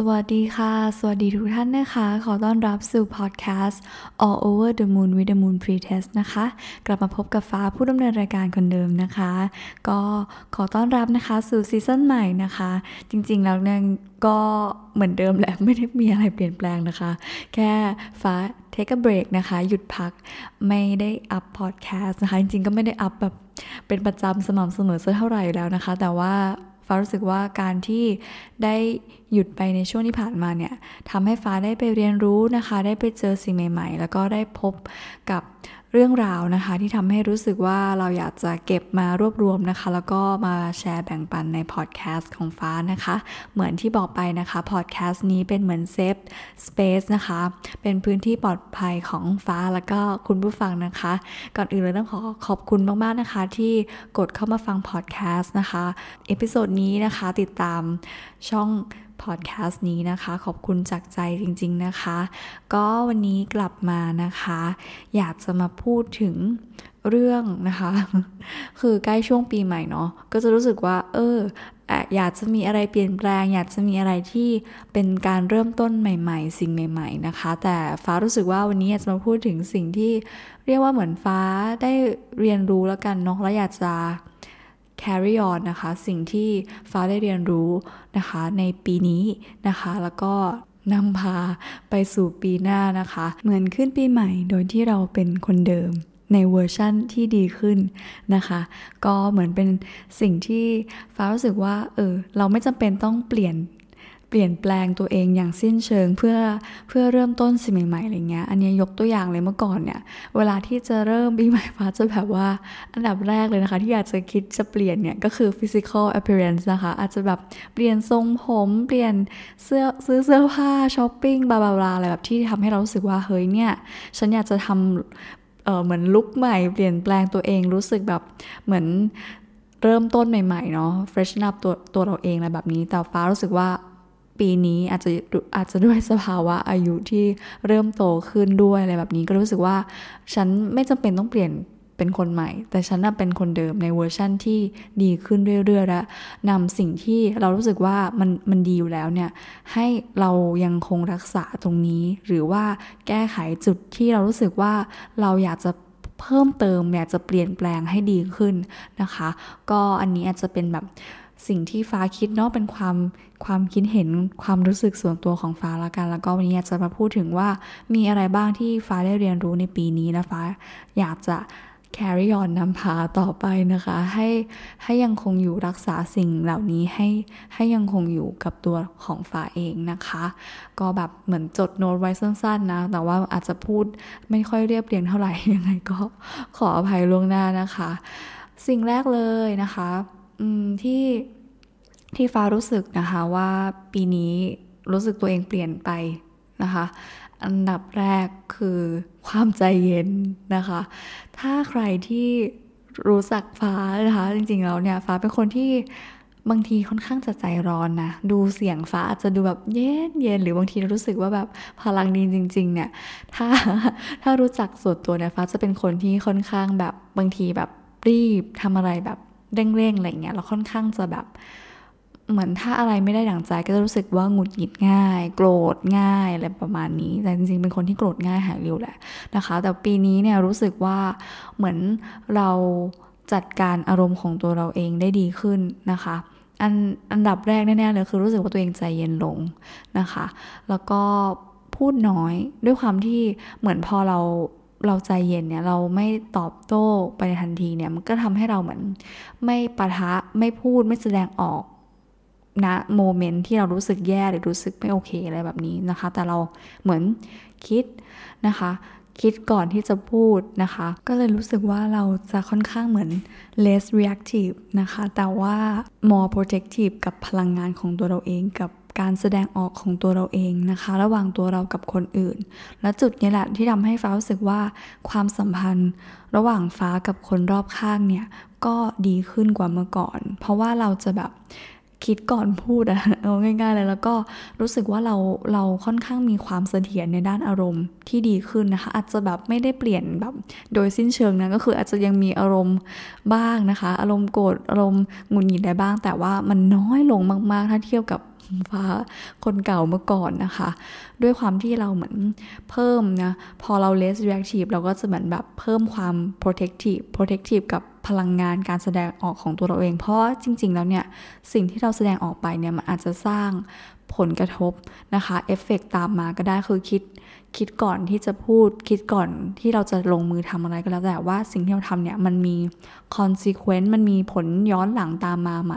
สวัสดีค่ะ สวัสดีทุกท่านนะคะ ขอต้อนรับสู่พอดแคสต์ All Over the Moon with the Moon Pretest นะคะ กลับมาพบกับฟ้าผู้ดำเนินรายการคนเดิมนะคะ ก็ขอต้อนรับนะคะสู่ซีซั่นใหม่นะคะ จริงๆ แล้วเนี่ยก็เหมือนเดิมแหละไม่ได้มีอะไรเปลี่ยนแปลงนะคะ แค่ฟ้า take a break นะคะ หยุดพักไม่ได้อัพพอดแคสต์นะคะ จริงๆ ก็ไม่ได้อัพแบบเป็นประจำสม่ำเสมอสักเท่าไหร่แล้วนะคะ แต่ว่า ฟ้ารู้สึกว่าการที่ได้หยุดไปในช่วงที่ผ่านมาเนี่ยทำให้ฟ้าได้ไปเรียนรู้นะคะ ได้ไปเจอสิ่งใหม่ ๆ แล้วก็ได้พบกับ เรื่องราวนะคะ ที่ทำให้รู้สึกว่าเราอยากจะเก็บมารวบรวมนะคะ แล้วก็มาแชร์แบ่งปันในพอดแคสต์ของฟ้านะคะ เหมือนที่บอกไปนะคะพอดแคสต์นี้เป็นเหมือน safe space นะคะ เป็นพื้นที่ปลอดภัยของฟ้าแล้วก็คุณผู้ฟังนะคะ ก่อนอื่นเลยต้องขอขอบคุณมากๆนะคะ ที่กดเข้ามาฟังพอดแคสต์นะคะ episode นี้นะคะติดตามช่อง พอดแคสต์นี้นะคะ ขอบคุณจากใจจริงๆนะคะ ก็วันนี้กลับมานะคะ อยากจะมาพูดถึงเรื่องนะคะ คือใกล้ช่วงปีใหม่เนาะก็จะรู้สึกว่า เอออยากจะมีอะไรเปลี่ยนแปลง อยากจะมีอะไรที่เป็นการเริ่มต้นใหม่ ๆ สิ่งใหม่ ๆนะคะ แต่ฟ้ารู้สึกว่าวันนี้อยากจะมาพูดถึงสิ่งที่เรียกว่าเหมือนฟ้าได้เรียนรู้แล้วกันเนาะแล้วอยากจะ carry on นะคะ สิ่งที่ฟ้าได้เรียนรู้นะคะ ในปีนี้นะคะ แล้วก็นำพาไปสู่ปีหน้านะคะ เหมือนขึ้นปีใหม่โดยที่เราเป็นคนเดิมในเวอร์ชั่นที่ดีขึ้นนะคะ ก็เหมือนเป็นสิ่งที่ฟ้ารู้สึกว่าเออเราไม่จำเป็นต้องเปลี่ยน เปลี่ยนแปลงตัวเองอย่างสิ้นเชิงเพื่อเพื่อเริ่มต้นสิ่งใหม่ๆอะไรเงี้ย อันนี้ยกตัวอย่างเลยเมื่อก่อนเนี่ย เวลาที่จะเริ่มปีใหม่ฟ้าจะแบบว่าอันดับแรกเลยนะคะ ที่อยากจะคิดจะเปลี่ยนเนี่ย ก็คือ physical appearance นะคะ อาจจะแบบเปลี่ยนทรงผมเปลี่ยนเสื้อซื้อเสื้อผ้าช้อปปิ้งบลาบลาอะไรแบบที่ทำให้เรารู้สึกว่าเฮ้ยเนี่ยฉันอยากจะทำเออเหมือนลุคใหม่เปลี่ยนแปลงตัวเองรู้สึกแบบเหมือนเริ่มต้นใหม่ๆเนาะ freshen up ตัวตัวเราเองอะไรแบบนี้ แต่ฟ้ารู้สึกว่า ปีนี้อาจจะอาจจะด้วยสภาวะอายุที่เริ่มโตขึ้นด้วยอะไรแบบนี้ก็รู้สึกว่า ฉันไม่จำเป็นต้องเปลี่ยนเป็นคนใหม่ แต่ฉันเป็นคนเดิมในเวอร์ชั่นที่ดีขึ้นเรื่อยๆและนำสิ่งที่เรารู้สึกว่ามันมันดีอยู่แล้วเนี่ยให้เรายังคงรักษาตรงนี้ หรือว่าแก้ไขจุดที่เรารู้สึกว่าเราอยากจะเพิ่มเติมอยากจะเปลี่ยนแปลงให้ดีขึ้นนะคะ ก็อันนี้อาจจะเป็นแบบสิ่งที่ฟ้าคิดเนาะเป็นความ ความคิดเห็นความรู้สึกส่วนตัวของฟ้าละกัน แล้วก็วันนี้อยากจะมาพูดถึงว่ามีอะไรบ้างที่ฟ้าได้เรียนรู้ในปีนี้นะฟ้าอยากจะ carry on นำพาต่อไปนะคะ ให้ให้ยังคงอยู่รักษาสิ่งเหล่านี้ให้ให้ยังคงอยู่กับตัวของฟ้าเองนะคะ ก็แบบเหมือนจดโน้ตไว้สั้นๆนะ แต่ว่าอาจจะพูดไม่ค่อยเรียบเรียงเท่าไหร่ยังไงก็ขออภัยล่วงหน้านะคะ สิ่งแรกเลยนะคะที่ ที่ฟ้ารู้สึกนะคะว่าปีนี้รู้สึกตัวเองเปลี่ยนไปนะคะ อันดับแรกคือความใจเย็นนะคะ ถ้าใครที่รู้จักฟ้านะคะ จริงๆแล้วเนี่ยฟ้าเป็นคนที่บางทีค่อนข้างจะใจร้อนนะ ดูเสียงฟ้าอาจจะดูแบบเย็นเย็นหรือบางทีรู้สึกว่าแบบพลังดีจริง ๆ เนี่ย ถ้าถ้ารู้จักส่วนตัวเนี่ยฟ้าจะเป็นคนที่ค่อนข้างแบบบางทีแบบรีบทำอะไรแบบเร่งๆอะไรเงี้ยเราค่อนข้างจะแบบ เหมือนถ้าอะไรไม่ได้ดั่งใจก็จะรู้สึกว่าหงุดหงิดง่าย โกรธง่ายอะไรประมาณนี้ แต่จริงๆเป็นคนที่โกรธง่ายหายเร็วแหละนะคะ แต่ปีนี้เนี่ยรู้สึกว่าเหมือนเราจัดการอารมณ์ของตัวเราเองได้ดีขึ้นนะคะอันอันดับแรกแน่ๆเลยคือรู้สึกว่าตัวเองใจเย็นลงนะคะ แล้วก็พูดน้อยด้วยความที่เหมือนพอเราเราใจเย็นเนี่ยเราไม่ตอบโต้ไปในทันทีเนี่ยมันก็ทำให้เราเหมือนไม่ปะทะไม่พูดไม่แสดงออก ณโมเมนต์ที่เรารู้สึกแย่หรือรู้สึกไม่โอเคอะไรแบบนี้นะคะ แต่เราเหมือนคิดนะคะ คิดก่อนที่จะพูดนะคะ ก็เลยรู้สึกว่าเราจะค่อนข้างเหมือน less reactive นะคะ แต่ว่า more protective กับพลังงานของตัวเราเองกับการแสดงออกของตัวเราเองนะคะ ระหว่างตัวเรากับคนอื่น และจุดนี้แหละที่ทำให้ฟ้ารู้สึกว่าความสัมพันธ์ ระหว่างฟ้ากับคนรอบข้างเนี่ยก็ดีขึ้นกว่าเมื่อก่อน เพราะว่าเราจะแบบ คิดก่อนพูดอะเอาง่าย ๆ เลยแล้วก็รู้สึกว่าเราเราค่อนข้างมีความเสถียรในด้านอารมณ์ที่ดีขึ้นนะคะ อาจจะแบบไม่ได้เปลี่ยนแบบโดยสิ้นเชิงนะก็คืออาจจะยังมีอารมณ์บ้างนะคะ อารมณ์โกรธอารมณ์หงุดหงิดได้บ้าง แต่ว่ามันน้อยลงมากๆ ถ้าเทียบกับฟ้าคนเก่าเมื่อก่อนนะคะ ด้วยความที่เราเหมือนเพิ่มนะ พอเรา less reactive เราก็จะเหมือนแบบเพิ่มความ protective protective กับ พลังงานการแสดงออกของตัวเราเอง เพราะจริง ๆ แล้วเนี่ยสิ่งที่เราแสดงออกไปเนี่ยมันอาจจะสร้างผลกระทบนะคะเอฟเฟกตามมาก็ได้คือคิดคิดก่อนที่จะพูดคิดก่อนที่เราจะลงมือทำอะไรก็แล้วแต่ว่าสิ่งที่เราทำเนี่ยมันมี consequence มันมีผลย้อนหลังตามมาไหม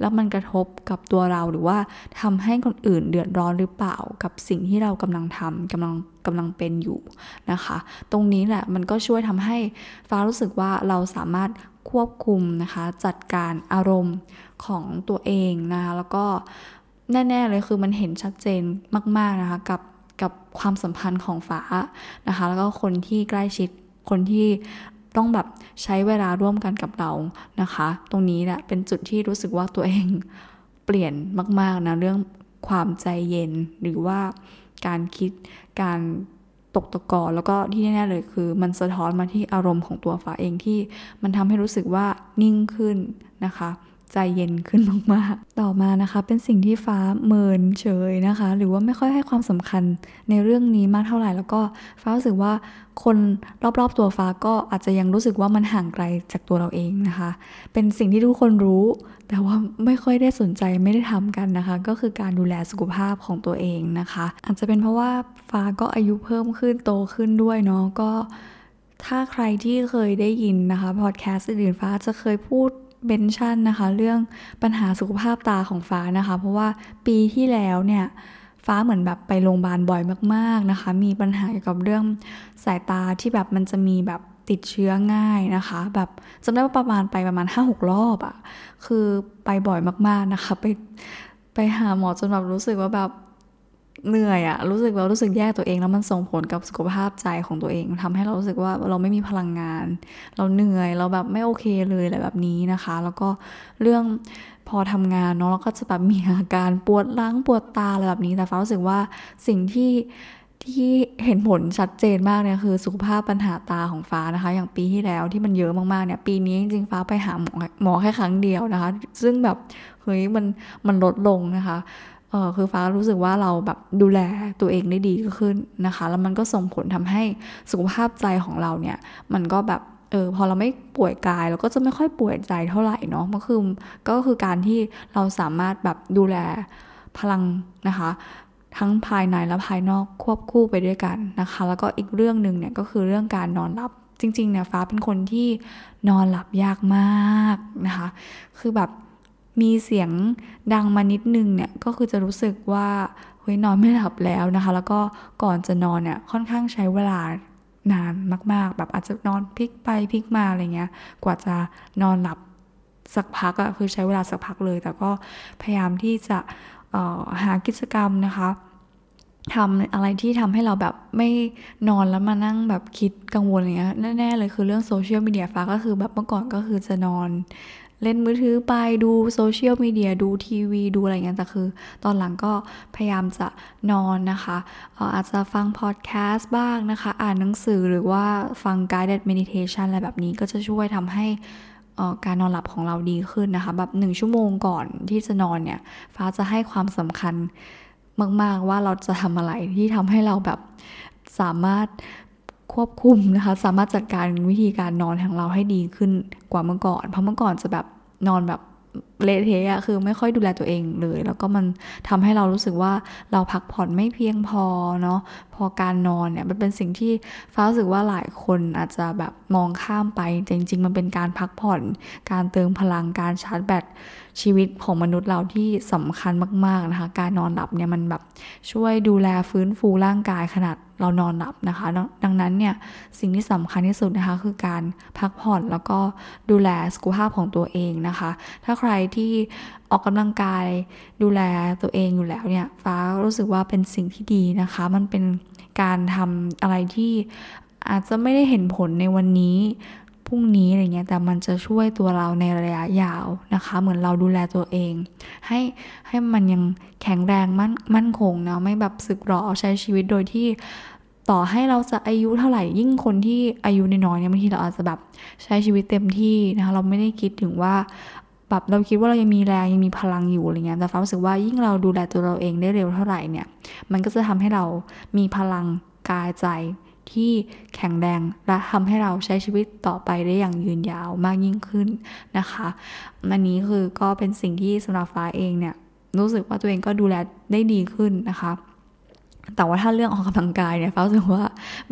แล้วมันกระทบกับตัวเราหรือว่าทำให้คนอื่นเดือดร้อนหรือเปล่ากับสิ่งที่เรากำลังทำกำลังกำลังเป็นอยู่นะคะ ตรงนี้แหละมันก็ช่วยทำให้ฟ้ารู้สึกว่าเราสามารถ ควบคุมนะคะจัดการอารมณ์ของตัวเองนะคะแล้วก็แน่ ๆ เลยคือมันเห็นชัดเจนมาก ๆ นะคะกับกับความสัมพันธ์ของฟ้านะคะแล้วก็คนที่ใกล้ชิดคนที่ต้องแบบใช้เวลาร่วมกันกับเรานะคะ ตรงนี้แหละเป็นจุดที่รู้สึกว่าตัวเองเปลี่ยนมาก ๆ นะ เรื่องความใจเย็นหรือว่าการคิดการ ตกตะกอนแล้วก็ที่แน่ๆเลยคือมันสะท้อนมาที่อารมณ์ของตัวฟ้าเองที่มันทำให้รู้สึกว่านิ่งขึ้นนะคะ ใจเย็นขึ้นมากๆ ต่อมานะคะ เป็นสิ่งที่ฟ้าเมินเฉยนะคะ หรือว่าไม่ค่อยให้ความสำคัญในเรื่องนี้มากเท่าไหร่ แล้วก็ฟ้ารู้สึกว่าคนรอบๆตัวฟ้าก็อาจจะยังรู้สึกว่ามันห่างไกลจากตัวเราเองนะคะ เป็นสิ่งที่ทุกคนรู้ แต่ว่าไม่ค่อยได้สนใจไม่ได้ทำกันนะคะ ก็คือการดูแลสุขภาพของตัวเองนะคะ อาจจะเป็นเพราะว่าฟ้าก็อายุเพิ่มขึ้นโตขึ้นด้วยเนาะก็ถ้าใครที่เคยได้ยินนะคะพอดแคสต์อื่นฟ้าจะเคยพูด เบนชั่นนะคะ เรื่องปัญหาสุขภาพตาของฟ้านะคะ เพราะว่าปีที่แล้วเนี่ยฟ้าเหมือนแบบไปโรงพยาบาลบ่อยมาก ๆนะคะ มีปัญหาเกี่ยวกับเรื่องสายตาที่แบบมันจะมีแบบติดเชื้อง่ายนะคะ แบบจำได้ว่าประมาณไปประมาณ5กรอบอะ่ะ คือไปบ่อยมากๆนะคะ ไปไปหาหมอจนแบบรู้สึกว่าแบบ เหนื่อยอะรู้สึกเรารู้สึกแย่ตัวเองแล้วมันส่งผลกับสุขภาพใจของตัวเองทำให้เรารู้สึกว่าเราไม่มีพลังงาน เราเหนื่อยเราแบบไม่โอเคเลยอะไรแบบนี้นะคะ แล้วก็เรื่องพอทำงานเนาะเราก็จะแบบมีอาการปวดล้างปวดตาอะไรแบบนี้แต่ฟ้ารู้สึกว่าสิ่งที่ที่เห็นผลชัดเจนมากเนี่ยคือสุขภาพปัญหาตาของฟ้านะคะ อย่างปีที่แล้วที่มันเยอะมากๆเนี่ย ปีนี้จริงๆฟ้าไปหาหมอหมอแค่ครั้งเดียวนะคะ ซึ่งแบบเฮ้ยมันมันลดลงนะคะ เออคือฟ้ารู้สึกว่าเราแบบดูแลตัวเองได้ดีขึ้นนะคะ แล้วมันก็ส่งผลทำให้สุขภาพใจของเราเนี่ย มันก็แบบเออพอเราไม่ป่วยกายเราก็จะไม่ค่อยป่วยใจเท่าไหร่เนาะมันคือก็คือการที่เราสามารถแบบดูแลพลังนะคะ ทั้งภายในและภายนอกควบคู่ไปด้วยกันนะคะ แล้วก็อีกเรื่องหนึ่งเนี่ยก็คือเรื่องการนอนหลับจริงๆเนี่ยฟ้าเป็นคนที่นอนหลับยากมากนะคะ คือแบบ มีเสียงดังมานิดนึงเนี่ยก็คือจะรู้สึกว่าเฮ้ยนอนไม่หลับแล้วนะคะ แล้วก็ก่อนจะนอนเนี่ยค่อนข้างใช้เวลานานมาก ๆ แบบอาจจะนอนพลิกไปพลิกมาอะไรเงี้ย กว่าจะนอนหลับสักพักอะคือใช้เวลาสักพักเลย แต่ก็พยายามที่จะหากิจกรรมนะคะทำอะไรที่ทำให้เราแบบไม่นอนแล้วมานั่งแบบคิดกังวลอย่างเงี้ยแน่ๆเลยคือเรื่องโซเชียลมีเดียฟ้าก็คือแบบเมื่อก่อนก็คือจะนอน เล่นมือถือไปดูโซเชียลมีเดียดูทีวี ดูอะไรเงี้ยแต่คือ ตอนหลังก็พยายามจะนอนนะคะอาจจะฟังพอดแคสต์บ้างนะคะ อ่านหนังสือหรือว่าฟัง guided meditation อะไรแบบนี้ก็จะช่วยทำให้การนอนหลับของเราดีขึ้นนะคะ แบบหนึ่งชั่วโมงก่อนที่จะนอนเนี่ย ฟ้าจะให้ความสำคัญมาก ๆ ว่าเราจะทำอะไรที่ทำให้เราแบบสามารถ ควบคุมนะคะ สามารถจัดการวิธีการนอนของเราให้ดีขึ้นกว่าเมื่อก่อน เพราะเมื่อก่อนจะแบบนอนแบบเละเทะคือไม่ค่อยดูแลตัวเองเลย แล้วก็มันทำให้เรารู้สึกว่าเราพักผ่อนไม่เพียงพอเนาะพอการนอนเนี่ยมันเป็นสิ่งที่ฟ้ารู้สึกว่าหลายคนอาจจะแบบมองข้ามไปแต่จริง ๆ มันเป็นการพักผ่อน การเติมพลังการชาร์จแบตชีวิตของมนุษย์เราที่สำคัญมากๆนะคะ การนอนหลับเนี่ยมันแบบช่วยดูแลฟื้นฟูร่างกายขนาด เรานอนหลับนะคะ ดังนั้นเนี่ยสิ่งที่สำคัญที่สุดนะคะ คือการพักผ่อนแล้วก็ดูแลสุขภาพของตัวเองนะคะ ถ้าใครที่ออกกำลังกายดูแลตัวเองอยู่แล้วเนี่ยฟ้ารู้สึกว่าเป็นสิ่งที่ดีนะคะ มันเป็นการทำอะไรที่อาจจะไม่ได้เห็นผลในวันนี้ พรุ่งนี้อะไรเงี้ยแต่มันจะช่วยตัวเราในระยะยาวนะคะ เหมือนเราดูแลตัวเอง ให้ให้มันยังแข็งแรงมั่นมั่นคงนะไม่แบบสึกหรอใช้ชีวิตโดยที่ต่อให้เราจะอายุเท่าไหร่ยิ่งคนที่อายุน้อยเนี่ยบางทีเราอาจจะแบบใช้ชีวิตเต็มที่นะคะเราไม่ได้คิดถึงว่าแบบเราคิดว่าเรายังมีแรงยังมีพลังอยู่อะไรเงี้ยแต่ฟ้ารู้สึกว่ายิ่งเราดูแลตัวเราเองได้เร็วเท่าไหร่เนี่ย มันก็จะทำให้เรามีพลังกายใจ ที่แข็งแรงและทำให้เราใช้ชีวิตต่อไปได้อย่างยืนยาวมากยิ่งขึ้นนะคะอันนี้คือก็เป็นสิ่งที่สำหรับฟ้าเองเนี่ยรู้สึกว่าตัวเองก็ดูแลได้ดีขึ้นนะคะแต่ว่าถ้าเรื่องออกกำลังกายเนี่ยฟ้ารู้สึกว่า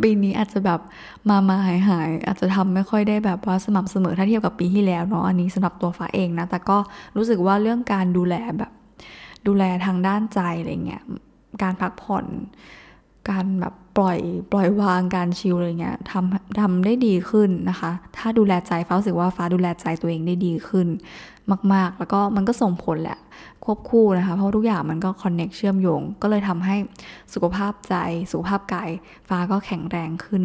ปีนี้อาจจะแบบมามาหายหายอาจจะทำไม่ค่อยได้แบบว่าสม่ำเสมอถ้าเทียบกับปีที่แล้วเนาะอันนี้สำหรับตัวฟ้าเองนะแต่ก็รู้สึกว่าเรื่องการดูแลแบบ ดูแลทางด้านใจอะไรเงี้ยการพักผ่อน การแบบ ปล่อยปล่อยวางการชิลอะไรเงี้ยทำทำได้ดีขึ้นนะคะ ถ้าดูแลใจฟ้ารู้สึกว่าฟ้าดูแลใจตัวเองได้ดีขึ้น มาก ๆ แล้วก็มันก็ส่งผลแหละ ควบคู่นะคะ เพราะทุกอย่างมันก็คอนเน็กเชื่อมโยง ก็เลยทำให้สุขภาพใจ สุขภาพกายฟ้าก็แข็งแรงขึ้น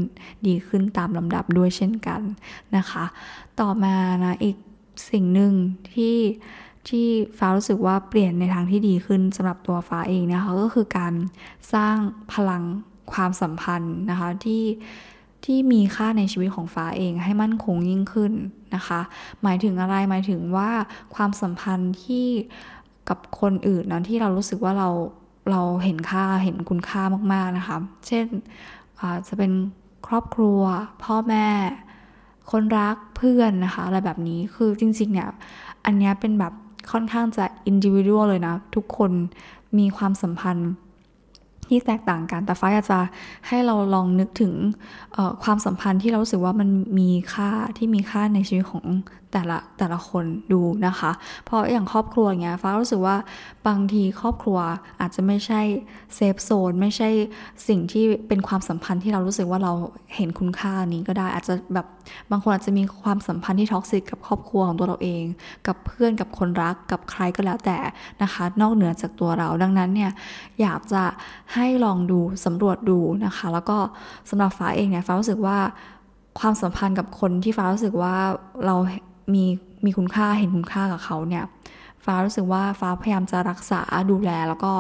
ดีขึ้นตามลำดับด้วยเช่นกันนะคะ ต่อมานะอีกสิ่งหนึ่งที่ที่ฟ้ารู้สึกว่าเปลี่ยนในทางที่ดีขึ้นสำหรับตัวฟ้าเองนะคะก็คือการสร้างพลัง ความสัมพันธ์นะคะที่ที่มีค่าในชีวิตของฟ้าเองให้มั่นคงยิ่งขึ้นนะคะ หมายถึงอะไรหมายถึงว่าความสัมพันธ์ที่กับคนอื่นนะที่เรารู้สึกว่าเราเราเห็นค่าเห็นคุณค่ามากๆนะคะ เช่นจะเป็นครอบครัว พ่อแม่ คนรักเพื่อนนะคะ อะไรแบบนี้คือจริงๆเนี่ย อันนี้เป็นแบบค่อนข้างจะอินดิวิวเลยนะ ทุกคนมีความสัมพันธ์ ที่แตกต่างกัน แต่ฟ้าอยากจะให้เราลองนึกถึงความสัมพันธ์ที่เรารู้สึกว่ามันมีค่าที่มีค่าในชีวิตของแต่ละแต่ละคนดูนะคะ เพราะอย่างครอบครัวอย่างเงี้ยฟ้ารู้สึกว่าบางทีครอบครัวอาจจะไม่ใช่ safe zone ไม่ใช่สิ่งที่เป็นความสัมพันธ์ที่เรารู้สึกว่าเราเห็นคุณค่านี้ก็ได้อาจจะแบบบางคนอาจจะมีความสัมพันธ์ที่ toxic กับครอบครัวของตัวเราเอง กับเพื่อนกับคนรักกับใครก็แล้วแต่นะคะ นอกเหนือจากตัวเรา ดังนั้นเนี่ยอยากจะให้ลองดูสำรวจดูนะคะ แล้วก็สำหรับฟ้าเองเนี่ยฟ้ารู้สึกว่าความสัมพันธ์กับคนที่ฟ้ารู้สึกว่าเรา มีมีคุณค่าเห็นคุณค่ากับเขาเนี่ย ฟ้ารู้สึกว่าฟ้าพยายามจะรักษาดูแลแล้วก็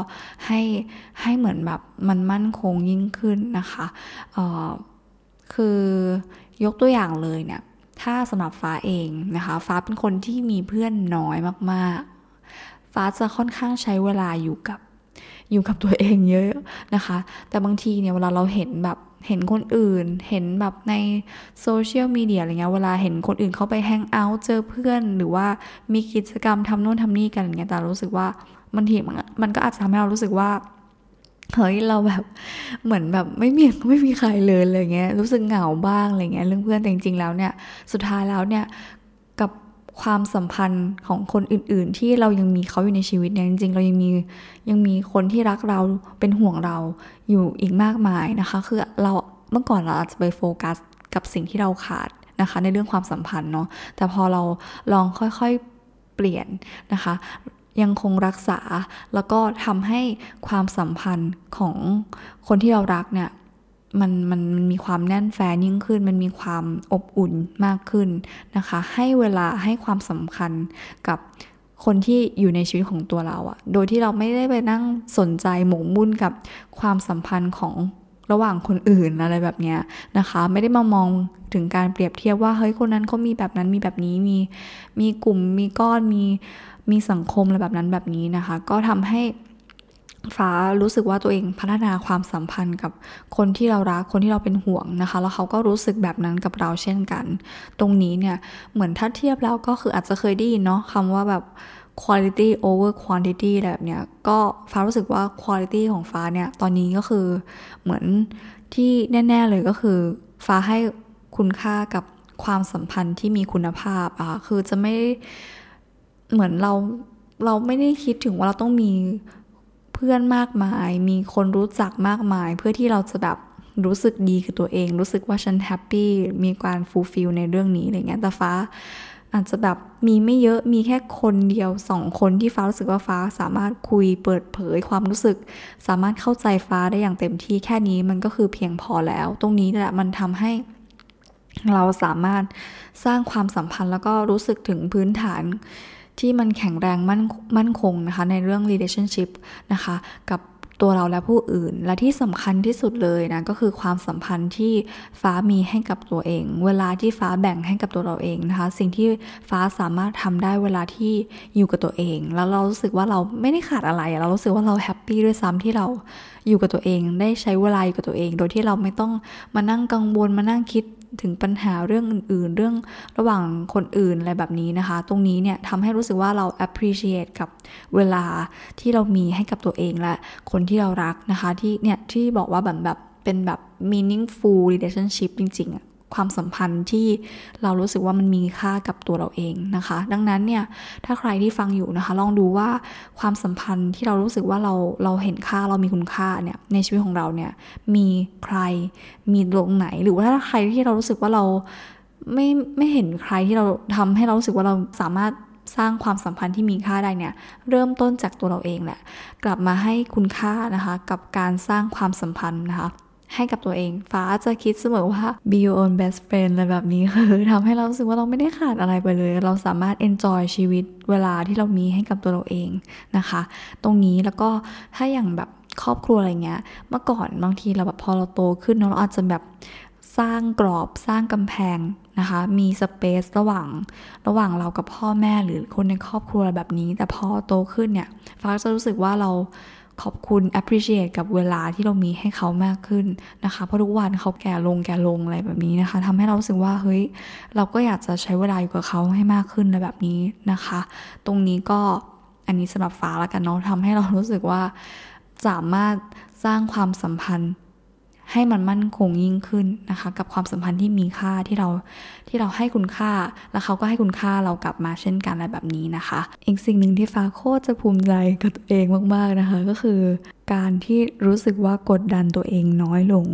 ให้ให้เหมือนแบบมันมั่นคงยิ่งขึ้นนะคะคือยกตัวอย่างเลยเนี่ย ถ้าสำหรับฟ้าเองนะคะ ฟ้าเป็นคนที่มีเพื่อนน้อยมากๆ ฟ้าจะค่อนข้างใช้เวลาอยู่กับอยู่กับตัวเองเยอะนะคะ แต่บางทีเนี่ยเวลาเราเห็นแบบ เห็นคนอื่น เห็นแบบในโซเชียลมีเดียอะไรเงี้ย เวลาเห็นคนอื่นเขาไปแฮงเอาท์เจอเพื่อน หรือว่ามีกิจกรรมทำโน่นทำนี่กันอย่างเงี้ย แต่รู้สึกว่ามันทีมันก็อาจจะทำให้เรารู้สึกว่า เฮ้ยเราแบบเหมือนแบบไม่มีไม่มีใครเลยอะไรเงี้ย รู้สึกเหงาบ้างอะไรเงี้ยเรื่องเพื่อนแต่จริงๆแล้วเนี่ย สุดท้ายแล้วเนี่ย ความสัมพันธ์ของคนอื่น ๆ ที่เรายังมีเขาอยู่ในชีวิตเนี่ยจริง ๆ เรายังมียังมีคนที่รักเราเป็นห่วงเราอยู่อีกมากมายนะคะ คือเราเมื่อก่อนเราอาจจะไปโฟกัสกับสิ่งที่เราขาดนะคะ ในเรื่องความสัมพันธ์เนาะแต่พอเราลองค่อยๆเปลี่ยนนะคะ ยังคงรักษาแล้วก็ทำให้ความสัมพันธ์ของคนที่เรารักเนี่ย มันมันมันมีความแน่นแฟนยิ่งขึ้น มันมีความอบอุ่นมากขึ้นนะคะ ให้เวลาให้ความสำคัญกับคนที่อยู่ในชีวิตของตัวเราอะโดยที่เราไม่ได้ไปนั่งสนใจหมกมุ่นกับความสัมพันธ์ของระหว่างคนอื่นอะไรแบบนี้นะคะ ไม่ได้มามองถึงการเปรียบเทียบว่าเฮ้ยคนนั้นเขามีแบบนั้นมีแบบนี้มีมีกลุ่มมีก้อนมีมีสังคมอะไรแบบนั้นแบบนี้นะคะ ก็ทำให้ ฟ้ารู้สึกว่าตัวเองพัฒนาความสัมพันธ์กับคนที่เรารักคนที่เราเป็นห่วงนะคะ แล้วเขาก็รู้สึกแบบนั้นกับเราเช่นกัน ตรงนี้เนี่ยเหมือนถ้าเทียบแล้วก็คืออาจจะเคยได้ยินเนาะคำว่าแบบ quality over quantity แบบเนี้ยก็ฟ้ารู้สึกว่า quality ของฟ้าเนี่ยตอนนี้ก็คือเหมือนที่แน่ ๆ เลยก็คือ ฟ้าให้คุณค่ากับความสัมพันธ์ที่มีคุณภาพอะคือจะไม่เหมือนเราเราไม่ได้คิดถึงว่าเราต้องมี เพื่อนมากมาย มีคนรู้จักมากมาย เพื่อที่เราจะแบบรู้สึกดีกับตัวเอง รู้สึกว่าฉันแฮปปี้มีการ fulfill ในเรื่องนี้อะไรเงี้ยแต่ฟ้าอาจจะแบบมีไม่เยอะมีแค่คนเดียวสองคนที่ฟ้ารู้สึกว่าฟ้าสามารถคุยเปิดเผยความรู้สึก สามารถเข้าใจฟ้าได้อย่างเต็มที่แค่นี้มันก็คือเพียงพอแล้ว ตรงนี้แหละมันทำให้เราสามารถสร้างความสัมพันธ์แล้วก็รู้สึกถึงพื้นฐาน ที่มันแข็งแรงมั่นมั่นคงนะคะในเรื่อง relationship นะคะกับตัวเราและผู้อื่น และที่สำคัญที่สุดเลยนะก็คือความสัมพันธ์ที่ฟ้ามีให้กับตัวเอง เวลาที่ฟ้าแบ่งให้กับตัวเราเองนะคะ สิ่งที่ฟ้าสามารถทำได้เวลาที่อยู่กับตัวเอง แล้วเรารู้สึกว่าเราไม่ได้ขาดอะไร เรารู้สึกว่าเราแฮปปี้ด้วยซ้ำที่เราอยู่กับตัวเอง ได้ใช้เวลาอยู่กับตัวเอง โดยที่เราไม่ต้องมานั่งกังวลมานั่งคิด ถึงปัญหาเรื่องอื่น ๆ เรื่องระหว่างคนอื่นอะไรแบบนี้นะคะ ตรงนี้เนี่ยทำให้รู้สึกว่าเรา appreciate กับเวลาที่เรามีให้กับตัวเองและคนที่เรารักนะคะ ที่เนี่ยที่บอกว่าแบบแบบเป็นแบบ meaningful relationship จริงๆอะ ความสัมพันธ์ที่เรารู้สึกว่ามันมีค่ากับตัวเราเองนะคะ ดังนั้นเนี่ยถ้าใครที่ฟังอยู่นะคะ ลองดูว่าความสัมพันธ์ที่เรารู้สึกว่าเราเราเห็นค่าเรามีคุณค่าเนี่ยในชีวิตของเราเนี่ยมีใครมีตรงไหน หรือว่าถ้าใครที่เรารู้สึกว่าเราไม่ไม่เห็นใครที่เราทำให้เรารู้สึกว่าเราสามารถสร้างความสัมพันธ์ที่มีค่าได้เนี่ย เริ่มต้นจากตัวเราเองแหละ กลับมาให้คุณค่านะคะ กับการสร้างความสัมพันธ์นะคะ ให้กับตัวเอง ฟ้าจะคิดเสมอว่า be your own best friend อะไรแบบนี้คือทำให้เรารู้สึกว่าเราไม่ได้ขาดอะไรไปเลย เราสามารถ enjoy ชีวิตเวลาที่เรามีให้กับตัวเราเองนะคะ ตรงนี้แล้วก็ถ้าอย่างแบบครอบครัวอะไรเงี้ย เมื่อก่อนบางทีเราแบบพอเราโตขึ้นเราอาจจะแบบสร้างกรอบสร้างกำแพงนะคะ มีสเปซระหว่างระหว่างเรากับพ่อแม่หรือคนในครอบครัวแบบนี้ แต่พอโตขึ้นเนี่ยฟ้าจะรู้สึกว่าเรา ขอบคุณ appreciate กับเวลาที่เรามีให้เขามากขึ้นนะคะ เพราะทุกวันเขาแก่ลงแก่ลงอะไรแบบนี้นะคะทำให้เรารู้สึกว่าเฮ้ยเราก็อยากจะใช้เวลาอยู่กับเขาให้มากขึ้นอะไรแบบนี้นะคะ ตรงนี้ก็อันนี้สำหรับฟ้าละกันเนาะทำให้เรารู้สึกว่าสามารถสร้างความสัมพันธ์ ให้มันมั่นคงยิ่งขึ้นนะคะ กับความสัมพันธ์ที่มีค่าที่เราที่เราให้คุณค่า แล้วเขาก็ให้คุณค่าเรากลับมาเช่นกันอะไรแบบนี้นะคะ อีกสิ่งหนึ่งที่ฟ้าโคตรจะภูมิใจกับตัวเองมากๆนะคะ ก็คือการที่รู้สึกว่ากดดันตัวเองน้อยลง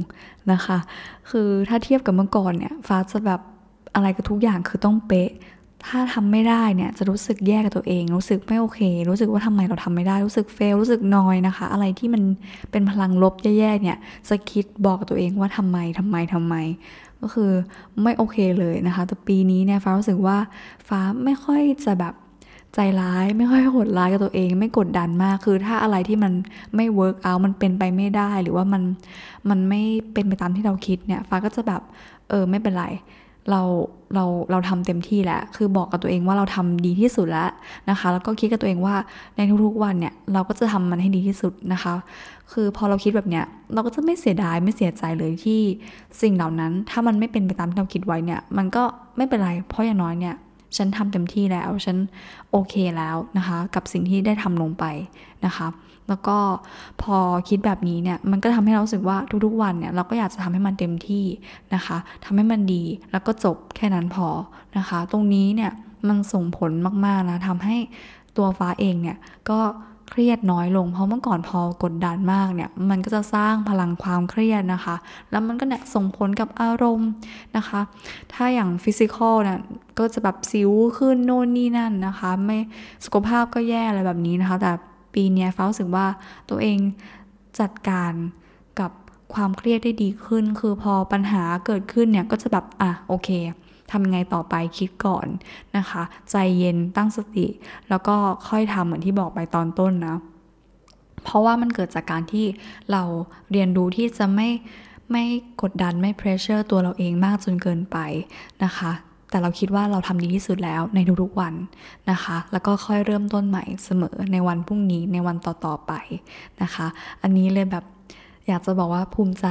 นะคะ คือถ้าเทียบกับเมื่อก่อนเนี่ยฟ้าจะแบบอะไรกับทุกอย่างคือต้องเป๊ะ ถ้าทำไม่ได้เนี่ยจะรู้สึกแย่กับตัวเอง รู้สึกไม่โอเค รู้สึกว่าทำไมเราทำไม่ได้ รู้สึกเฟล รู้สึกนอยนะคะ อะไรที่มันเป็นพลังลบแย่ๆเนี่ยจะคิดบอกกับตัวเองว่าทำไมทำไมทำไม ก็คือไม่โอเคเลยนะคะ แต่ปีนี้เนี่ยฟ้ารู้สึกว่าฟ้าไม่ค่อยจะแบบใจร้ายไม่ค่อยโหดร้ายกับตัวเอง ไม่กดดันมากคือถ้าอะไรที่มันไม่เวิร์กเอามันเป็นไปไม่ได้หรือว่ามันมันไม่เป็นไปตามที่เราคิดเนี่ยฟ้าก็จะแบบเออไม่เป็นไร เราเราเราทำเต็มที่แล้วคือบอกกับตัวเองว่าเราทำดีที่สุดแล้วนะคะ แล้วก็คิดกับตัวเองว่าในทุกๆวันเนี่ยเราก็จะทำมันให้ดีที่สุดนะคะ คือพอเราคิดแบบเนี้ยเราก็จะไม่เสียดายไม่เสียใจเลยที่สิ่งเหล่านั้น ถ้ามันไม่เป็นไปตามที่เราคิดไว้เนี่ย มันก็ไม่เป็นไร เพราะอย่างน้อยเนี่ยฉันทำเต็มที่แล้วฉันโอเคแล้วนะคะ กับสิ่งที่ได้ทำลงไปนะคะ แล้วก็พอคิดแบบนี้เนี่ยมันก็ทำให้เราสึกว่าทุกๆวันเนี่ยเราก็อยากจะทำให้มันเต็มที่นะคะทำให้มันดีแล้วก็จบแค่นั้นพอนะคะ ตรงนี้เนี่ยมันส่งผลมากๆนะทำให้ตัวฟ้าเองเนี่ยก็เครียดน้อยลงเพราะเมื่อก่อนพอกดดันมากเนี่ยมันก็จะสร้างพลังความเครียดนะคะ แล้วมันก็เนี่ยส่งผลกับอารมณ์นะคะ ถ้าอย่างฟิสิกอลเนี่ยก็จะแบบสิวขึ้นโน่นนี่นั่นนะคะ ไม่สุขภาพก็แย่อะไรแบบนี้นะคะ แต่ ปีนี้ฟ้ารู้สึกว่าตัวเองจัดการกับความเครียดได้ดีขึ้น คือพอปัญหาเกิดขึ้นเนี่ยก็จะแบบอะโอเคทำไงต่อไปคิดก่อนนะคะ ใจเย็นตั้งสติ แล้วก็ค่อยทำเหมือนที่บอกไปตอนต้นนะ เพราะว่ามันเกิดจากการที่เราเรียนรู้ที่จะไม่ไม่กดดันไม่เพรสเชอร์ตัวเราเองมากจนเกินไปนะคะ แต่เราคิดว่าเราทำดีที่สุดแล้วในทุกๆวันนะคะ แล้วก็ค่อยเริ่มต้นใหม่เสมอในวันพรุ่งนี้ในวันต่อๆไปนะคะ อันนี้เลยแบบอยากจะบอกว่าภูมิใจ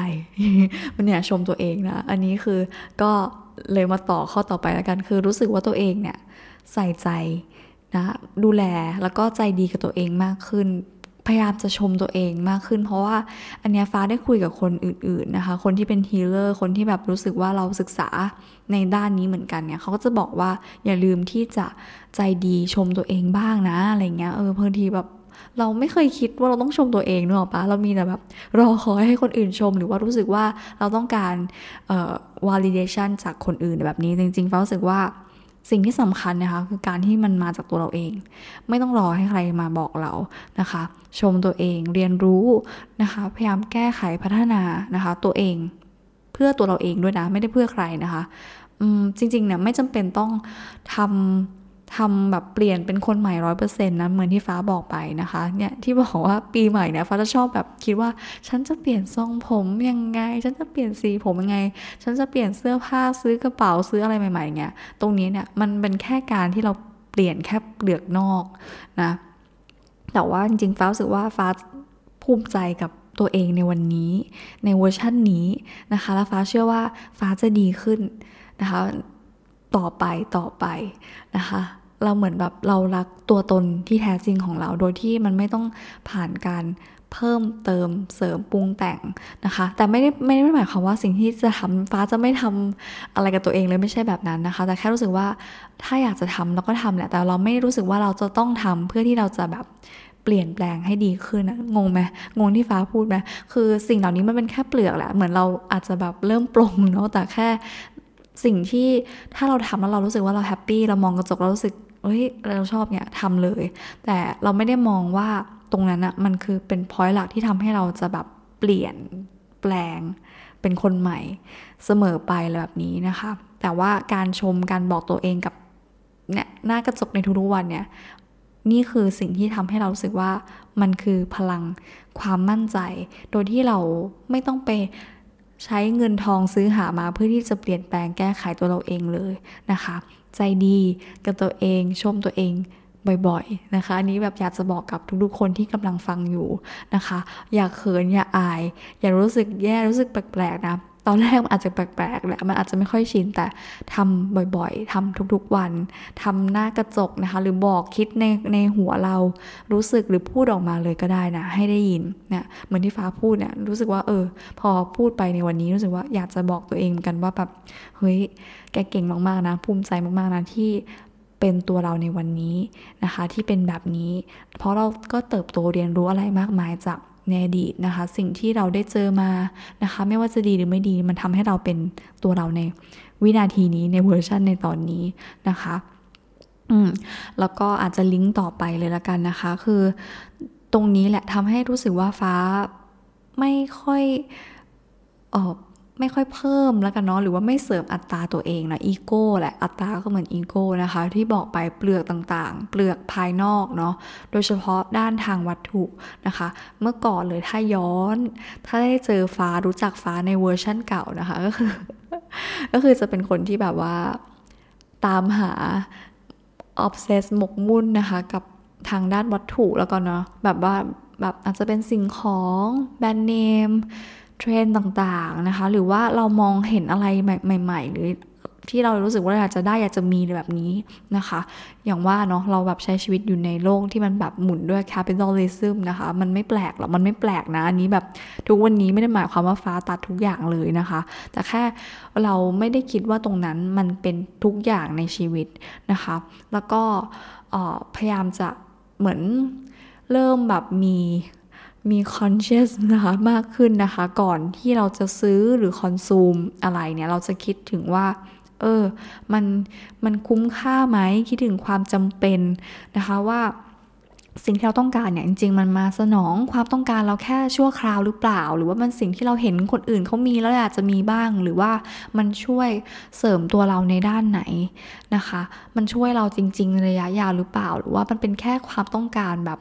มันเนี่ยชมตัวเองนะ อันนี้คือก็เลยมาต่อข้อต่อไปแล้วกัน คือรู้สึกว่าตัวเองเนี่ยใส่ใจนะดูแลแล้วก็ใจดีกับตัวเองมากขึ้น พยายามจะชมตัวเองมากขึ้น เพราะว่าอันเนี้ยฟ้าได้คุยกับคนอื่นๆนะคะ คนที่เป็นฮีเลอร์คนที่แบบรู้สึกว่าเราศึกษาในด้านนี้เหมือนกันเนี่ยเขาก็จะบอกว่าอย่าลืมที่จะใจดีชมตัวเองบ้างนะอะไรเงี้ยเออบางทีแบบเราไม่เคยคิดว่าเราต้องชมตัวเองเนอะปะเรามีแต่แบบรอคอยให้คนอื่นชม หรือว่ารู้สึกว่าเราต้องการเอ่อ validation จากคนอื่นแบบนี้ จริงๆฟ้ารู้สึกว่า สิ่งที่สำคัญนะคะคือการที่มันมาจากตัวเราเอง ไม่ต้องรอให้ใครมาบอกเรานะคะ ชมตัวเองเรียนรู้นะคะ พยายามแก้ไขพัฒนานะคะ ตัวเองเพื่อตัวเราเองด้วยนะ ไม่ได้เพื่อใครนะคะอืมจริงๆเนี่ยไม่จำเป็นต้องทำ ทำแบบเปลี่ยนเป็นคนใหม่ร้อยเปอร์เซ็นต์นะเหมือนที่ฟ้าบอกไปนะคะเนี่ยที่บอกว่าปีใหม่เนี่ยฟ้าจะชอบแบบคิดว่า ฉันจะเปลี่ยนทรงผมยังไง ฉันจะเปลี่ยนสีผมยังไง ฉันจะเปลี่ยนเสื้อผ้าซื้อกระเป๋าซื้ออะไรใหม่ๆเนี่ยตรงนี้เนี่ยมันเป็นแค่การที่เราเปลี่ยนแค่เปลือกนอกนะแต่ว่าจริงๆฟ้ารู้สึกว่าฟ้าภูมิใจกับตัวเองในวันนี้ในเวอร์ชั่นนี้นะคะ แล้วฟ้าเชื่อว่าฟ้าจะดีขึ้นนะคะ ต่อไปต่อไปนะคะ เราเหมือนแบบเรารักตัวตนที่แท้จริงของเรา โดยที่มันไม่ต้องผ่านการเพิ่มเติมเสริมปรุงแต่งนะคะ แต่ไม่ได้ไม่ได้หมายความว่าสิ่งที่จะทำฟ้าจะไม่ทำอะไรกับตัวเองเลยไม่ใช่แบบนั้นนะคะ แต่แค่รู้สึกว่าถ้าอยากจะทำเราก็ทำแหละแต่เราไม่รู้สึกว่าเราจะต้องทำเพื่อที่เราจะแบบเปลี่ยนแปลงให้ดีขึ้นนะงงไหมงงที่ฟ้าพูดไหมคือสิ่งเหล่านี้มันเป็นแค่เปลือกแหละเหมือนเราอาจจะแบบเริ่มปรงเนาะแต่แค่สิ่งที่ถ้าเราทำแล้วเรารู้สึกว่าเราแฮปปี้เรามองกระจกเรารู้สึก เฮ้ยเราชอบเนี่ยทำเลย แต่เราไม่ได้มองว่าตรงนั้นอะมันคือเป็นพอยต์หลักที่ทำให้เราจะแบบเปลี่ยนแปลงเป็นคนใหม่เสมอไปแบบนี้นะคะ แต่ว่าการชมการบอกตัวเองกับเนี่ยหน้ากระจกในทุกๆวันเนี่ยนี่คือสิ่งที่ทำให้เรารู้สึกว่ามันคือพลังความมั่นใจ โดยที่เราไม่ต้องไป ใช้เงินทองซื้อหามาเพื่อที่จะเปลี่ยนแปลงแก้ไขตัวเราเองเลยนะคะ ใจดีกับตัวเองชมตัวเองบ่อยๆนะคะอันนี้แบบอยากจะบอกกับทุกๆคนที่กำลังฟังอยู่นะคะ อย่าเขินอย่าอาย อย่ารู้สึกแย่รู้สึกแปลกๆนะ ตอนแรกมันอาจจะแปลกๆแหละมันอาจจะไม่ค่อยชินแต่ทำบ่อยๆทำทุกๆวันทำหน้ากระจกนะคะ หรือบอกคิดในในหัวเรารู้สึกหรือพูดออกมาเลยก็ได้นะ ให้ได้ยินเนี่ยเหมือนที่ฟ้าพูดเนี่ยรู้สึกว่าเออ พอพูดไปในวันนี้รู้สึกว่าอยากจะบอกตัวเองกันว่าแบบเฮ้ยแกเก่งมากๆนะ ภูมิใจมากๆนะที่เป็นตัวเราในวันนี้นะคะ ที่เป็นแบบนี้ เพราะเราก็เติบโตเรียนรู้อะไรมากมายจาก ในอดีตนะคะ สิ่งที่เราได้เจอมานะคะ ไม่ว่าจะดีหรือไม่ดีมันทำให้เราเป็นตัวเราในวินาทีนี้ในเวอร์ชันในตอนนี้นะคะอืมแล้วก็อาจจะลิงก์ต่อไปเลยละกันนะคะ คือตรงนี้แหละทำให้รู้สึกว่าฟ้าไม่ค่อยออ ไม่ค่อยเพิ่มแล้วกันเนาะหรือว่าไม่เสริมอัตราตัวเองนะอีโก้แหละอัตราก็เหมือนอีโก้นะคะ ที่บอกไปเปลือกต่างๆ เปลือกภายนอกเนาะโดยเฉพาะด้านทางวัตถุนะคะ เมื่อก่อนเลยถ้าย้อน ถ้าได้เจอฟ้ารู้จักฟ้าในเวอร์ชั่นเก่านะคะก็คือ ก็คือจะเป็นคนที่แบบว่าตามหา obsess หมกมุ่นนะคะ กับทางด้านวัตถุแล้วก็เนาะแบบว่าแบบอาจจะเป็นสิ่งของแบรนด์เนม เทรนด์ต่างๆนะคะหรือว่าเรามองเห็นอะไรใหม่ ๆ หรือที่เรารู้สึกว่าอยากจะได้อยากจะมีแบบนี้นะคะ อย่างว่าเนาะเราแบบใช้ชีวิตอยู่ในโลกที่มันแบบหมุนด้วย capitalism นะคะ มันไม่แปลกหรอกมันไม่แปลกนะ อันนี้แบบทุกวันนี้ไม่ได้หมายความว่าฟ้าตัดทุกอย่างเลยนะคะ แต่แค่เราไม่ได้คิดว่าตรงนั้นมันเป็นทุกอย่างในชีวิตนะคะ แล้วก็พยายามจะเหมือนเริ่มแบบมี มี conscious นะคะมากขึ้นนะคะ ก่อนที่เราจะซื้อหรือ consume อะไรเนี่ย เราจะคิดถึงว่า เออ มัน มันคุ้มค่าไหม คิดถึงความจำเป็นนะคะว่าสิ่งที่เราต้องการเนี่ยจริงๆ มันมาสนองความต้องการเราแค่ชั่วคราวหรือเปล่า หรือว่ามันสิ่งที่เราเห็นคนอื่นเขามีแล้วอาจจะมีบ้าง หรือว่ามันช่วยเสริมตัวเราในด้านไหนนะคะ มันช่วยเราจริง ๆ ระยะยาวหรือเปล่า หรือว่ามันเป็นแค่ความต้องการแบบ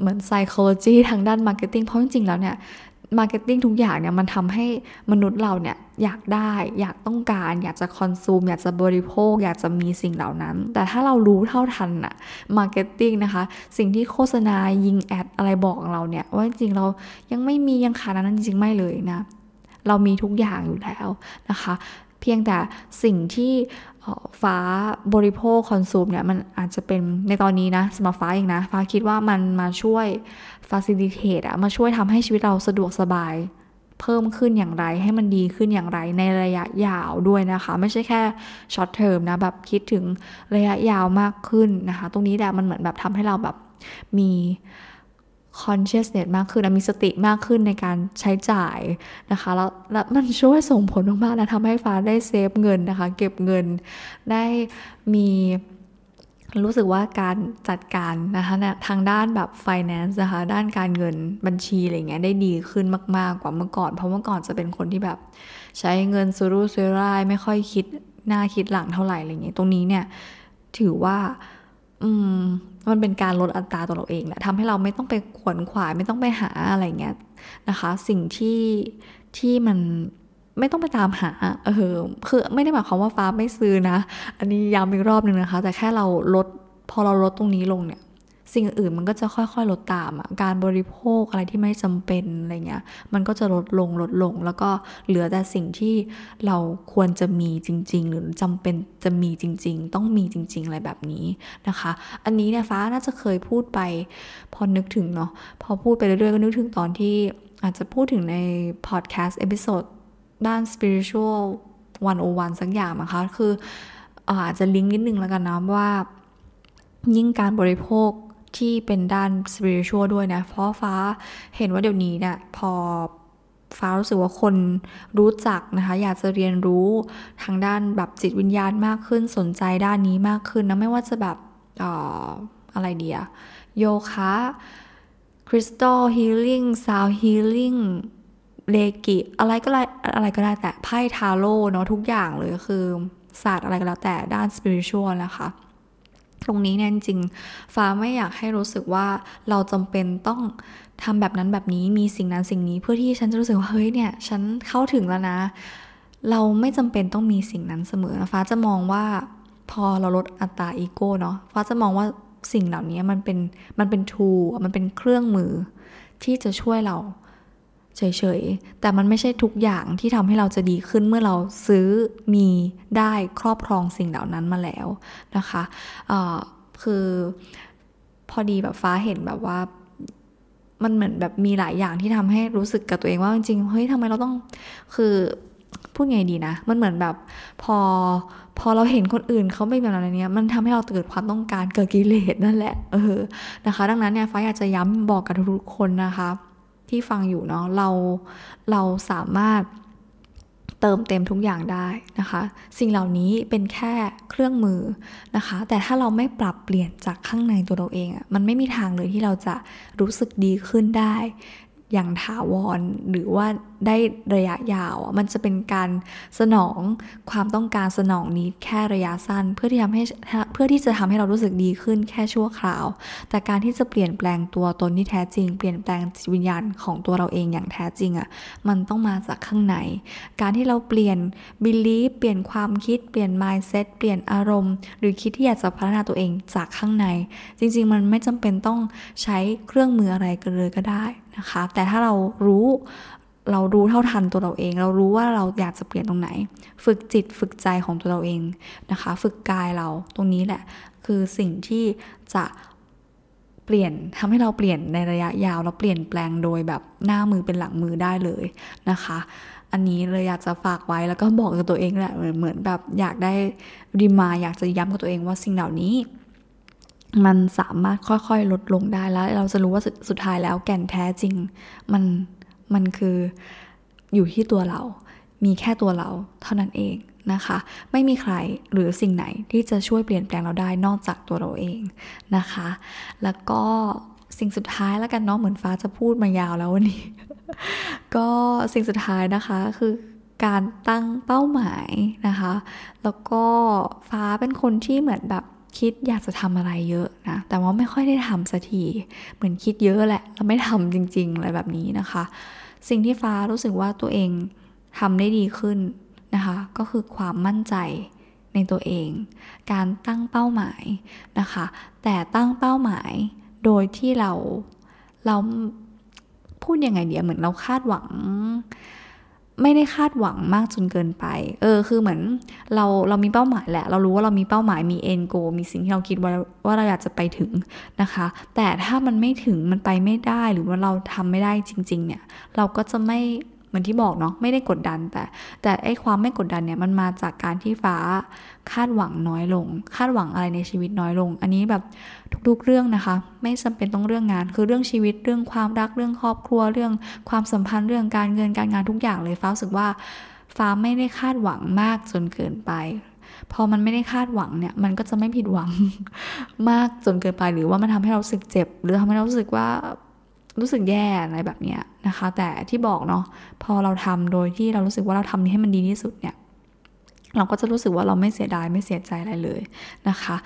เหมือน psychology ทางด้าน marketing เพราะจริงๆแล้วเนี่ย marketing ทุกอย่างเนี่ยมันทำให้มนุษย์เราเนี่ยอยากได้ อยากต้องการ อยากจะคอนซูม อยากจะบริโภค อยากจะมีสิ่งเหล่านั้น แต่ถ้าเรารู้เท่าทันอะ marketing นะคะ สิ่งที่โฆษณายิงแอดอะไรบอกเราเนี่ย ว่าจริงๆเรายังไม่มียังขาดนั้นจริงๆไม่เลยนะ เรามีทุกอย่างอยู่แล้วนะคะ เพียงแต่สิ่งที่ ฟ้าบริโภคคอนซูมเนี่ยมันอาจจะเป็นในตอนนี้นะสำหรับฟ้าเองนะ ฟ้าคิดว่ามันมาช่วยfacilitate อะมาช่วยทำให้ชีวิตเราสะดวกสบาย เพิ่มขึ้นอย่างไรให้มันดีขึ้นอย่างไรในระยะยาวด้วยนะคะ ไม่ใช่แค่ short term นะ แบบคิดถึงระยะยาวมากขึ้นนะคะ ตรงนี้แหละมันเหมือนแบบทำให้เราแบบมี consciousness มากขึ้นมีสติมากขึ้นในการใช้จ่ายนะคะ แล้วแล้วมันช่วยส่งผลมากๆนะทำให้ฟ้าได้ save เงินนะคะ เก็บเงินได้มีรู้สึกว่าการจัดการนะคะทางด้านแบบ finance นะคะ ด้านการเงินบัญชีอะไรเงี้ยได้ดีขึ้นมาก ๆ กว่าเมื่อก่อน เพราะเมื่อก่อนจะเป็นคนที่แบบ ใช้เงินสุรุ่ยสุร่ายไม่ค่อยคิดหน้าคิดหลังเท่าไหร่อะไรเงี้ยตรงนี้เนี่ยถือว่าอืม มันเป็นการลดอัตราตัวเราเองแหละทำให้เราไม่ต้องไปขวนขวายไม่ต้องไปหาอะไรเงี้ยนะคะ สิ่งที่ที่มันไม่ต้องไปตามหา เออ คือไม่ได้หมายความว่าฟ้าไม่ซื้อนะ อันนี้ย้ำอีกรอบหนึ่งนะคะ แต่แค่เราลด พอเราลดตรงนี้ลงเนี่ย สิ่งอื่นมันก็จะค่อยๆลดตามอะการบริโภคอะไรที่ไม่จำเป็นอะไรเงี้ยมันก็จะลดลงลดลง แล้วก็เหลือแต่สิ่งที่เราควรจะมีจริง ๆ หรือจำเป็นจะมีจริง ๆ ต้องมีจริง ๆ อะไรแบบนี้นะคะ อันนี้เนี่ยฟ้าน่าจะเคยพูดไป พอนึกถึงเนาะพอพูดไปเรื่อยๆก็นึกถึงตอนที่อาจจะพูดถึงในพอดแคสต์ episode ด้าน spiritual 101 สักอย่างนะคะ คืออาจจะลิงก์นิดนึงแล้วกันนะว่ายิ่งการบริโภค ที่เป็นด้าน spiritual ด้วยนะ เพราะฟ้าเห็นว่าเดี๋ยวนี้เนี่ยพอฟ้ารู้สึกว่าคนรู้จักนะคะ อยากจะเรียนรู้ทางด้านแบบจิตวิญญาณมากขึ้นสนใจด้านนี้มากขึ้นนะไม่ว่าจะแบบอออะไรเดียโยคะคริสตัลฮีลิ่งซาวฮีลิ่งเลกิอะไรก็ได้อะไรก็ได้แต่ไพ่ทาโร่เนาะทุกอย่างเลยคือศาสตร์อะไรก็แล้วแต่ด้านสปิริตชัวนะคะ ตรงนี้เนี่ยจริงฟ้าไม่อยากให้รู้สึกว่าเราจำเป็นต้องทำแบบนั้นแบบนี้มีสิ่งนั้นสิ่งนี้เพื่อที่ฉันจะรู้สึกว่าเฮ้ยเนี่ยฉันเข้าถึงแล้วนะ เราไม่จำเป็นต้องมีสิ่งนั้นเสมอฟ้าจะมองว่าพอเราลดอัตราอีโก้เนาะฟ้าจะมองว่าสิ่งเหล่านี้มันเป็นมันเป็นทูมันเป็นเครื่องมือที่จะช่วยเรา เฉยๆ แต่มันไม่ใช่ทุกอย่างที่ทำให้เราจะดีขึ้นเมื่อเราซื้อมีได้ครอบครองสิ่งเหล่านั้นมาแล้วนะคะคือพอดีแบบฟ้าเห็นแบบว่ามันเหมือนแบบมีหลายอย่างที่ทำให้รู้สึกกับตัวเองว่าจริงๆ เฮ้ยทำไมเราต้องคือพูดไงดีนะ มันเหมือนแบบพอพอเราเห็นคนอื่นเขาไม่แบบนั้นเนี้ยมันทำให้เราเกิดความต้องการเกิดกิเลสนั่นแหละเออนะคะ ดังนั้นเนี่ยฟ้าอยากจะย้ำบอกกับทุกคนนะคะ ที่ฟังอยู่เนาะเราเราสามารถเติมเต็มทุกอย่างได้นะคะ สิ่งเหล่านี้เป็นแค่เครื่องมือนะคะ แต่ถ้าเราไม่ปรับเปลี่ยนจากข้างในตัวเราเองอะ่ะมันไม่มีทางเลยที่เราจะรู้สึกดีขึ้นได้ อย่างถาวรหรือว่า ได้ระยะยาว มันจะเป็นการสนองความต้องการสนองนี้แค่ระยะสั้น เพื่อที่ทำให้เพื่อที่จะทำให้เรารู้สึกดีขึ้นแค่ชั่วคราว แต่การที่จะเปลี่ยนแปลงตัวตนที่แท้จริง เปลี่ยนแปลงจิตวิญญาณของตัวเราเองอย่างแท้จริงอะ่ะมันต้องมาจากข้างใน การที่เราเปลี่ยน belief เปลี่ยนความคิดเปลี่ยน mindset เปลี่ยนอารมณ์ หรือคิดที่อยากจะพัฒนาตัวเองจากข้างใน จริง ๆ มันไม่จำเป็นต้องใช้เครื่องมืออะไรกันเลยก็ได้นะคะ แต่ถ้าเรารู้ เรารู้เท่าทันตัวเราเอง เรารู้ว่าเราอยากจะเปลี่ยนตรงไหน ฝึกจิตฝึกใจของตัวเราเองนะคะ ฝึกกายเราตรงนี้แหละ คือสิ่งที่จะเปลี่ยนทำให้เราเปลี่ยนในระยะยาวเราเปลี่ยนแปลงโดยแบบหน้ามือเป็นหลังมือได้เลยนะคะ อันนี้เลยอยากจะฝากไว้แล้วก็บอกกับตัวเองแหละเหมือนแบบอยากได้รีมาอยากจะย้ำกับตัวเองว่าสิ่งเหล่านี้มันสามารถค่อยๆ ลดลงได้แล้ว เราจะรู้ว่าสุดท้ายแล้วแก่นแท้จริง มัน มันคืออยู่ที่ตัวเรา มีแค่ตัวเราเท่านั้นเองนะคะ ไม่มีใครหรือสิ่งไหนที่จะช่วยเปลี่ยนแปลงเราได้นอกจากตัวเราเองนะคะ แล้วก็สิ่งสุดท้ายแล้วกันเนาะเหมือนฟ้าจะพูดมายาวแล้ววันนี้ ก็สิ่งสุดท้ายนะคะคือการตั้งเป้าหมายนะคะ แล้วก็ฟ้าเป็นคนที่เหมือนแบบคิดอยากจะทำอะไรเยอะนะ แต่ว่าไม่ค่อยได้ทำสักที เหมือนคิดเยอะแหละ แล้วไม่ทำจริงๆอะไรแบบนี้นะคะ สิ่งที่ฟ้ารู้สึกว่าตัวเองทำได้ดีขึ้นนะคะ ก็คือความมั่นใจในตัวเอง การตั้งเป้าหมายนะคะ แต่ตั้งเป้าหมายโดยที่เราเราพูดยังไงเดียเหมือนเราคาดหวัง ไม่ได้คาดหวังมากจนเกินไป เออ คือเหมือนเราเรามีเป้าหมายแหละ เรารู้ว่าเรามีเป้าหมาย มีเอ็นโก มีสิ่งที่เราคิดว่าว่าเราอยากจะไปถึงนะคะ แต่ถ้ามันไม่ถึง มันไปไม่ได้ หรือว่าเราทำไม่ได้จริง ๆ เนี่ย เราก็จะไม่ เหมือนที่บอกเนาะไม่ได้กดดันแต่แต่ไอ้ความไม่กดดันเนี่ยมันมาจากการที่ฟ้าคาดหวังน้อยลง คาดหวังอะไรในชีวิตน้อยลง อันนี้แบบทุกๆเรื่องนะคะ ไม่จำเป็นต้องเรื่องงาน คือเรื่องชีวิตเรื่องความรักเรื่องครอบครัวเรื่องความสัมพันธ์เรื่องการเงินการงานทุกอย่างเลยฟ้ารู้สึกว่าฟ้าไม่ได้คาดหวังมากจนเกินไป พอมันไม่ได้คาดหวังเนี่ย มันก็จะไม่ผิดหวังมากจนเกินไป หรือว่ามันทำให้เราสึกเจ็บ หรือทำให้เราสึกว่า รู้สึกแย่อะไรแบบเนี้ยนะคะ แต่ที่บอกเนาะพอเราทำโดยที่เรารู้สึกว่าเราทำนี้ให้มันดีที่สุดเนี่ยเราก็จะรู้สึกว่าเราไม่เสียดายไม่เสียใจอะไรเลยนะคะ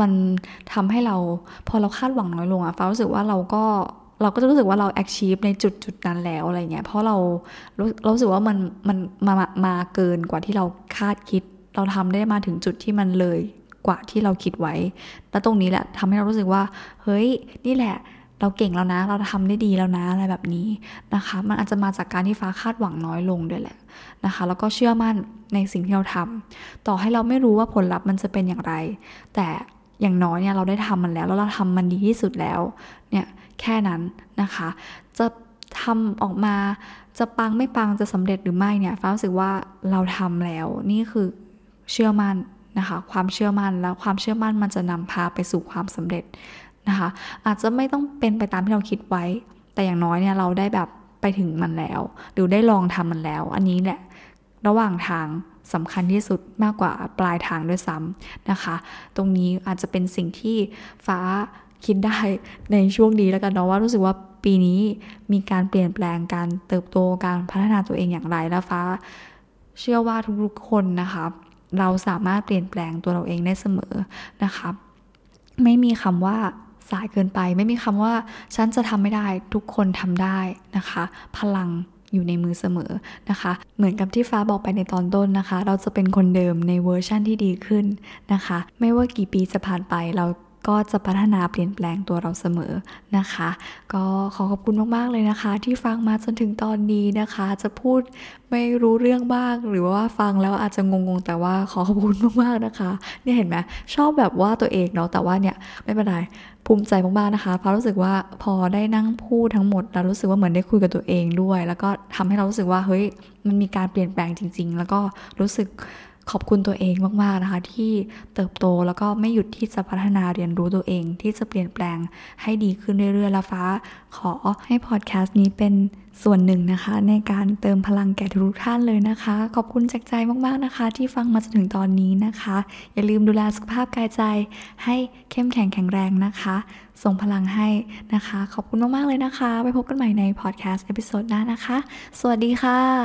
มันทำให้เราพอเราคาดหวังน้อยลงอะฟ้ารู้สึกว่าเราก็เราก็จะรู้สึกว่าเรา achieve ในจุดจุดนั้นแล้วอะไรเงี้ย เพราะเราเราสึกว่ามันมันมามาเกินกว่าที่เราคาดคิด เราทำได้มาถึงจุดที่มันเลยกว่าที่เราคิดไว้ แล้วตรงนี้แหละทำให้เรารู้สึกว่า เฮ้ย นี่แหละ เราเก่งแล้วนะ เราทำได้ดีแล้วนะอะไรแบบนี้นะคะ มันอาจจะมาจากการที่ฟ้าคาดหวังน้อยลงด้วยแหละนะคะ แล้วก็เชื่อมั่นในสิ่งที่เราทำต่อให้เราไม่รู้ว่าผลลัพธ์มันจะเป็นอย่างไร แต่อย่างน้อยเนี่ยเราได้ทำมันแล้ว แล้วเราทำมันดีที่สุดแล้วเนี่ยแค่นั้นนะคะ จะทำออกมาจะปังไม่ปังจะสำเร็จหรือไม่เนี่ยฟ้ารู้สึกว่าเราทำแล้วนี่คือเชื่อมั่นนะคะ ความเชื่อมั่นแล้วความเชื่อมั่นมันจะนำพาไปสู่ความสำเร็จ นะคะ อาจจะไม่ต้องเป็นไปตามที่เราคิดไว้ แต่อย่างน้อยเนี่ยเราได้แบบไปถึงมันแล้ว หรือได้ลองทำมันแล้ว อันนี้แหละ ระหว่างทางสำคัญที่สุดมากกว่าปลายทางด้วยซ้ำนะคะ ตรงนี้อาจจะเป็นสิ่งที่ฟ้าคิดได้ในช่วงนี้แล้วกันเนาะว่ารู้สึกว่าปีนี้มีการเปลี่ยนแปลงการเติบโตการพัฒนาตัวเองอย่างไรแล้วฟ้า เชื่อว่าทุกๆคนนะคะเราสามารถเปลี่ยนแปลงตัวเราเองได้เสมอนะคะ ไม่มีคำว่า สายเกินไป ไม่มีคำว่าฉันจะทำไม่ได้ทุกคนทำได้นะคะ พลังอยู่ในมือเสมอนะคะ เหมือนกับที่ฟ้าบอกไปในตอนต้นนะคะ เราจะเป็นคนเดิมในเวอร์ชั่นที่ดีขึ้นนะคะ ไม่ว่ากี่ปีจะผ่านไปเรา ก็จะพัฒนาเปลี่ยนแปลงตัวเราเสมอนะคะ ก็ขอขอบคุณมากๆเลยนะคะ ที่ฟังมาจนถึงตอนนี้นะคะ จะพูดไม่รู้เรื่องบ้างหรือว่าฟังแล้วอาจจะงงๆ แต่ว่าขอขอบคุณมากๆนะคะเนี่ยเห็นไหมชอบแบบว่าตัวเองเนาะแต่ว่าเนี่ยไม่เป็นไรภูมิใจมากๆนะคะเพราะรู้สึกว่าพอได้นั่งพูดทั้งหมดแล้วรู้สึกว่าเหมือนได้คุยกับตัวเองด้วย แล้วก็ทำให้เรารู้สึกว่าเฮ้ยมันมีการเปลี่ยนแปลงจริง ๆ แล้วก็รู้สึก ขอบคุณตัวเองมากๆนะคะ ที่เติบโตแล้วก็ไม่หยุดที่จะพัฒนาเรียนรู้ตัวเอง ที่จะเปลี่ยนแปลงให้ดีขึ้นเรื่อยๆล้วฟ้า ขอให้พอดแคสต์นี้เป็นส่วนหนึ่งนะคะ ในการเติมพลังแก่ทุกท่านเลยนะคะ ขอบคุณจากใจมากๆนะคะ ที่ฟังมาจนถึงตอนนี้นะคะ อย่าลืมดูแลสุขภาพกายใจ ให้เข้มแข็งแข็งแรงนะคะ ส่งพลังให้นะคะ ขอบคุณมากๆเลยนะคะ ไปพบกันใหม่ในพอดแคสต์ episode หน้านะคะ สวัสดีค่ะ